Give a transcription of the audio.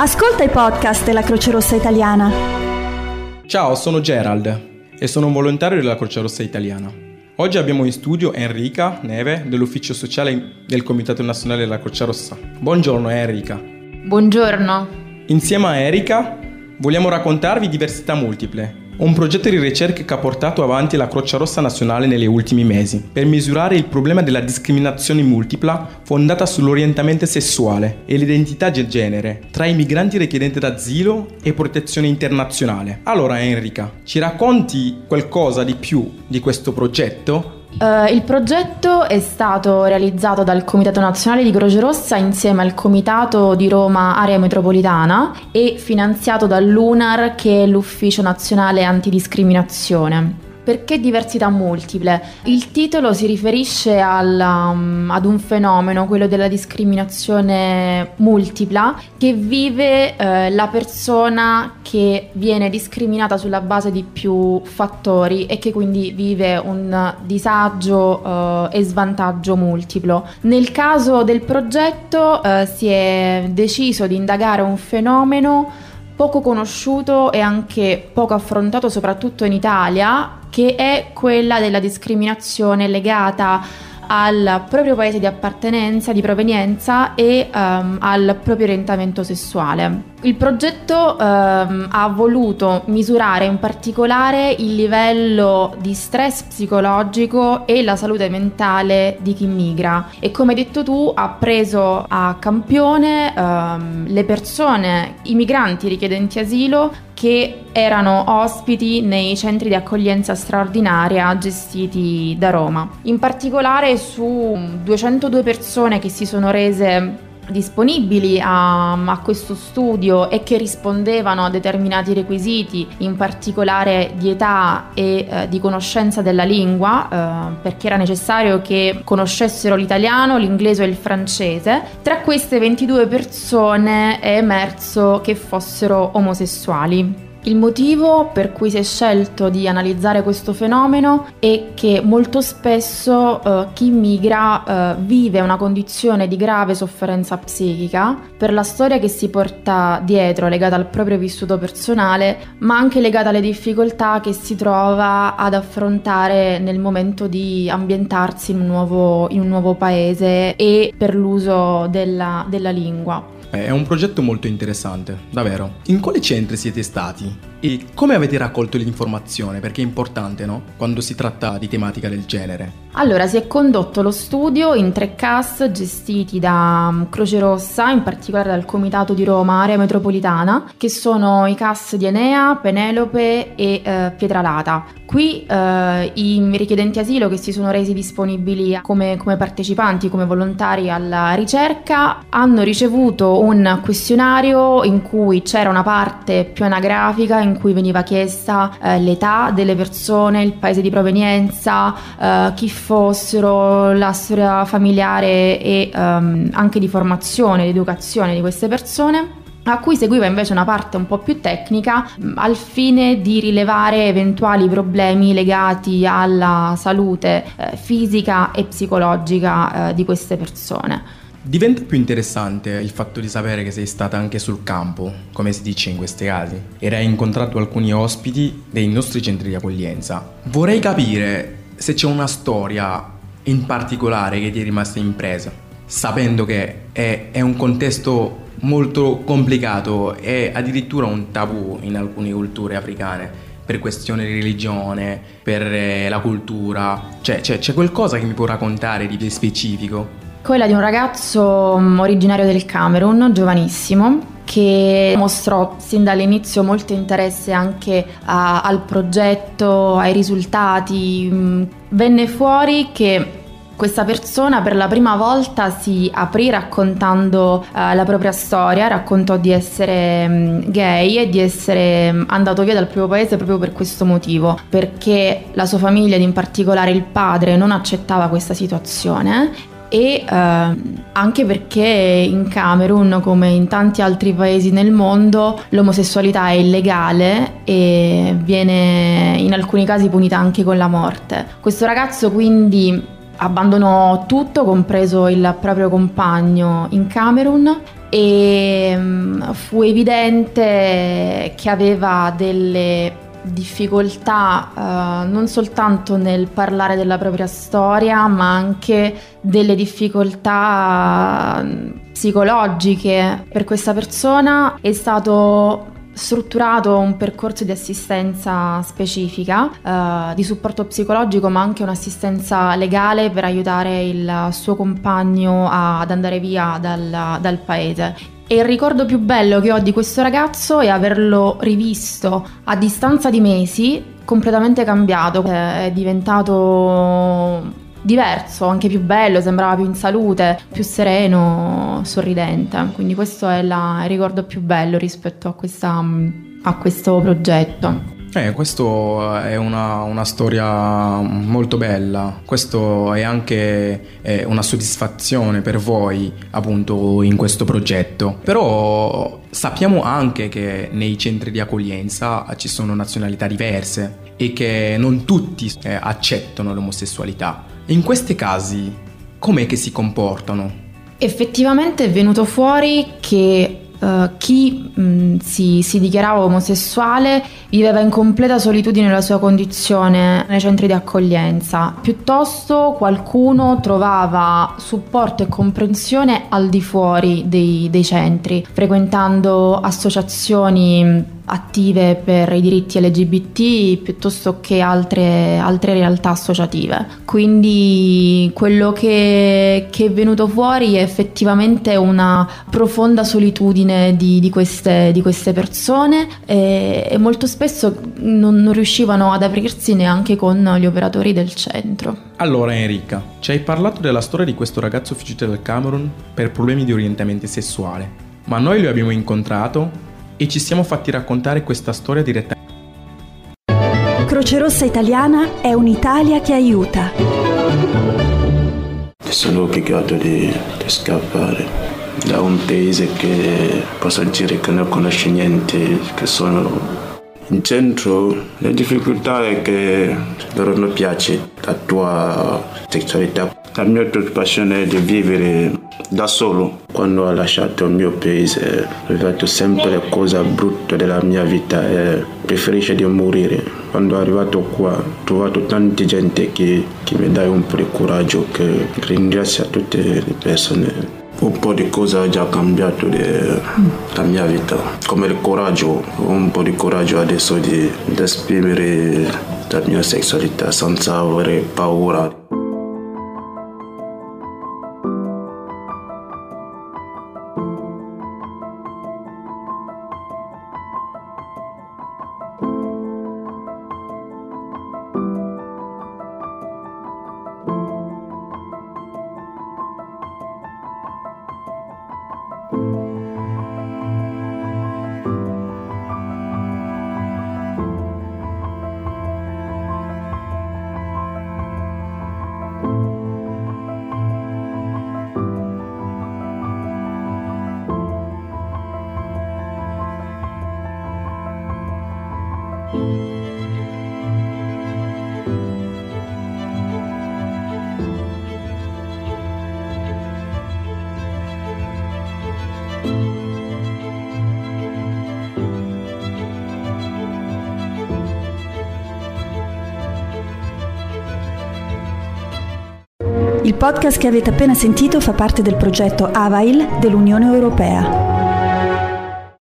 Ascolta i podcast della Croce Rossa Italiana. Ciao, sono Gerald e sono un volontario della Croce Rossa Italiana. Oggi abbiamo in studio Enrica Neve dell'Ufficio Sociale del Comitato Nazionale della Croce Rossa. Buongiorno Enrica. Buongiorno. Insieme a Erika vogliamo raccontarvi diversità multiple, un progetto di ricerca che ha portato avanti la Croce Rossa Nazionale negli ultimi mesi per misurare il problema della discriminazione multipla fondata sull'orientamento sessuale e l'identità di genere tra i migranti richiedenti d'asilo e protezione internazionale. Allora Enrica, ci racconti qualcosa di più di questo progetto Uh, il progetto è stato realizzato dal Comitato Nazionale di Croce Rossa insieme al Comitato di Roma Area Metropolitana e finanziato dall'UNAR che è l'Ufficio Nazionale Antidiscriminazione. Perché diversità multiple? Il titolo si riferisce al, um, ad un fenomeno, quello della discriminazione multipla, che vive eh, la persona che viene discriminata sulla base di più fattori e che quindi vive un disagio eh, e svantaggio multiplo. Nel caso del progetto eh, si è deciso di indagare un fenomeno poco conosciuto e anche poco affrontato soprattutto in Italia, che è quella della discriminazione legata al proprio paese di appartenenza, di provenienza e um, al proprio orientamento sessuale. Il progetto um, ha voluto misurare in particolare il livello di stress psicologico e la salute mentale di chi migra e come hai detto tu ha preso a campione um, le persone, i migranti richiedenti asilo che erano ospiti nei centri di accoglienza straordinaria gestiti da Roma. In particolare su 202 persone che si sono rese disponibili a, a, questo studio e che rispondevano a determinati requisiti, in particolare di età e eh, di conoscenza della lingua, eh, perché era necessario che conoscessero l'italiano, l'inglese e il francese. Tra queste 22 persone è emerso che fossero omosessuali. Il motivo per cui si è scelto di analizzare questo fenomeno è che molto spesso eh, chi migra eh, vive una condizione di grave sofferenza psichica per la storia che si porta dietro legata al proprio vissuto personale, ma anche legata alle difficoltà che si trova ad affrontare nel momento di ambientarsi in un nuovo, in un nuovo paese e per l'uso della, della lingua. È un progetto molto interessante, davvero. In quali centri siete stati? E come avete raccolto l'informazione? Perché è importante, no? Quando si tratta di tematica del genere. Allora, si è condotto lo studio in tre CAS gestiti da mm, Croce Rossa, in particolare dal Comitato di Roma Area Metropolitana, che sono i CAS di Enea, Penelope e eh, Pietralata. Qui eh, i richiedenti asilo che si sono resi disponibili come, come partecipanti, come volontari alla ricerca, hanno ricevuto un questionario in cui c'era una parte più anagrafica in cui veniva chiesta eh, l'età delle persone, il paese di provenienza, eh, chi fossero, la storia familiare e ehm, anche di formazione, di educazione di queste persone a cui seguiva invece una parte un po' più tecnica al fine di rilevare eventuali problemi legati alla salute eh, fisica e psicologica eh, di queste persone. Diventa più interessante il fatto di sapere che sei stata anche sul campo, come si dice in questi casi, ed hai incontrato alcuni ospiti dei nostri centri di accoglienza. Vorrei capire se c'è una storia in particolare che ti è rimasta impresa, sapendo che è, è un contesto molto complicato e addirittura un tabù in alcune culture africane per questione di religione, per eh, la cultura. Cioè, c'è, c'è qualcosa che mi può raccontare di specifico? Quella di un ragazzo mm, originario del Camerun, giovanissimo, che mostrò sin dall'inizio molto interesse anche a, al progetto, ai risultati. Mm, venne fuori che questa persona per la prima volta si aprì raccontando uh, la propria storia, raccontò di essere um, gay e di essere um, andato via dal proprio paese proprio per questo motivo, perché la sua famiglia ed in particolare il padre non accettava questa situazione e eh, anche perché in Camerun, come in tanti altri paesi nel mondo, l'omosessualità è illegale e viene in alcuni casi punita anche con la morte. Questo ragazzo quindi abbandonò tutto, compreso il proprio compagno in Camerun e mm, fu evidente che aveva delle difficoltà uh, non soltanto nel parlare della propria storia, ma anche delle difficoltà mm, psicologiche per questa persona. È stato strutturato un percorso di assistenza specifica, uh, di supporto psicologico, ma anche un'assistenza legale per aiutare il suo compagno ad andare via dal, dal paese. E il ricordo più bello che ho di questo ragazzo è averlo rivisto a distanza di mesi completamente cambiato, è diventato diverso, anche più bello, sembrava più in salute, più sereno, sorridente. Quindi questo è la, il ricordo più bello rispetto a, questa, a questo progetto. Eh, questo è una, una, storia molto bella, questo è anche eh, una soddisfazione per voi appunto in questo progetto, però sappiamo anche che nei centri di accoglienza ci sono nazionalità diverse e che non tutti eh, accettano l'omosessualità. In questi casi, com'è che si comportano? Effettivamente è venuto fuori che Uh, chi mh, mm, si, si, dichiarava omosessuale viveva in completa solitudine la sua condizione nei centri di accoglienza, piuttosto qualcuno trovava supporto e comprensione al di fuori dei, dei centri, frequentando associazioni attive per i diritti LGBT piuttosto che altre, altre realtà associative. Quindi quello che, che, è venuto fuori è effettivamente una profonda solitudine di, di, queste, di queste, persone e, e molto spesso non, non riuscivano ad aprirsi neanche con gli operatori del centro. Allora Enrica, ci hai parlato della storia di questo ragazzo fuggito dal Camerun per problemi di orientamento sessuale, ma noi lo abbiamo incontrato e ci siamo fatti raccontare questa storia direttamente. Croce Rossa Italiana è un'Italia che aiuta. Sono obbligato di, di scappare da un paese che posso dire che non conosce niente, che sono in centro. La difficoltà è che loro non piace la tua sessualità. La mia preoccupazione è di vivere da solo. Quando ho lasciato il mio paese ho fatto sempre le cose brutte della mia vita e preferisco di morire. Quando sono arrivato qua ho trovato tanta gente che, che mi dà un po' di coraggio, che ringrazio tutte le persone un po' di cose ha già cambiato la mia vita, come il coraggio, un po' di coraggio adesso di, di esprimere la mia sessualità senza avere paura. Il podcast che avete appena sentito fa parte del progetto AVAIL dell'Unione Europea.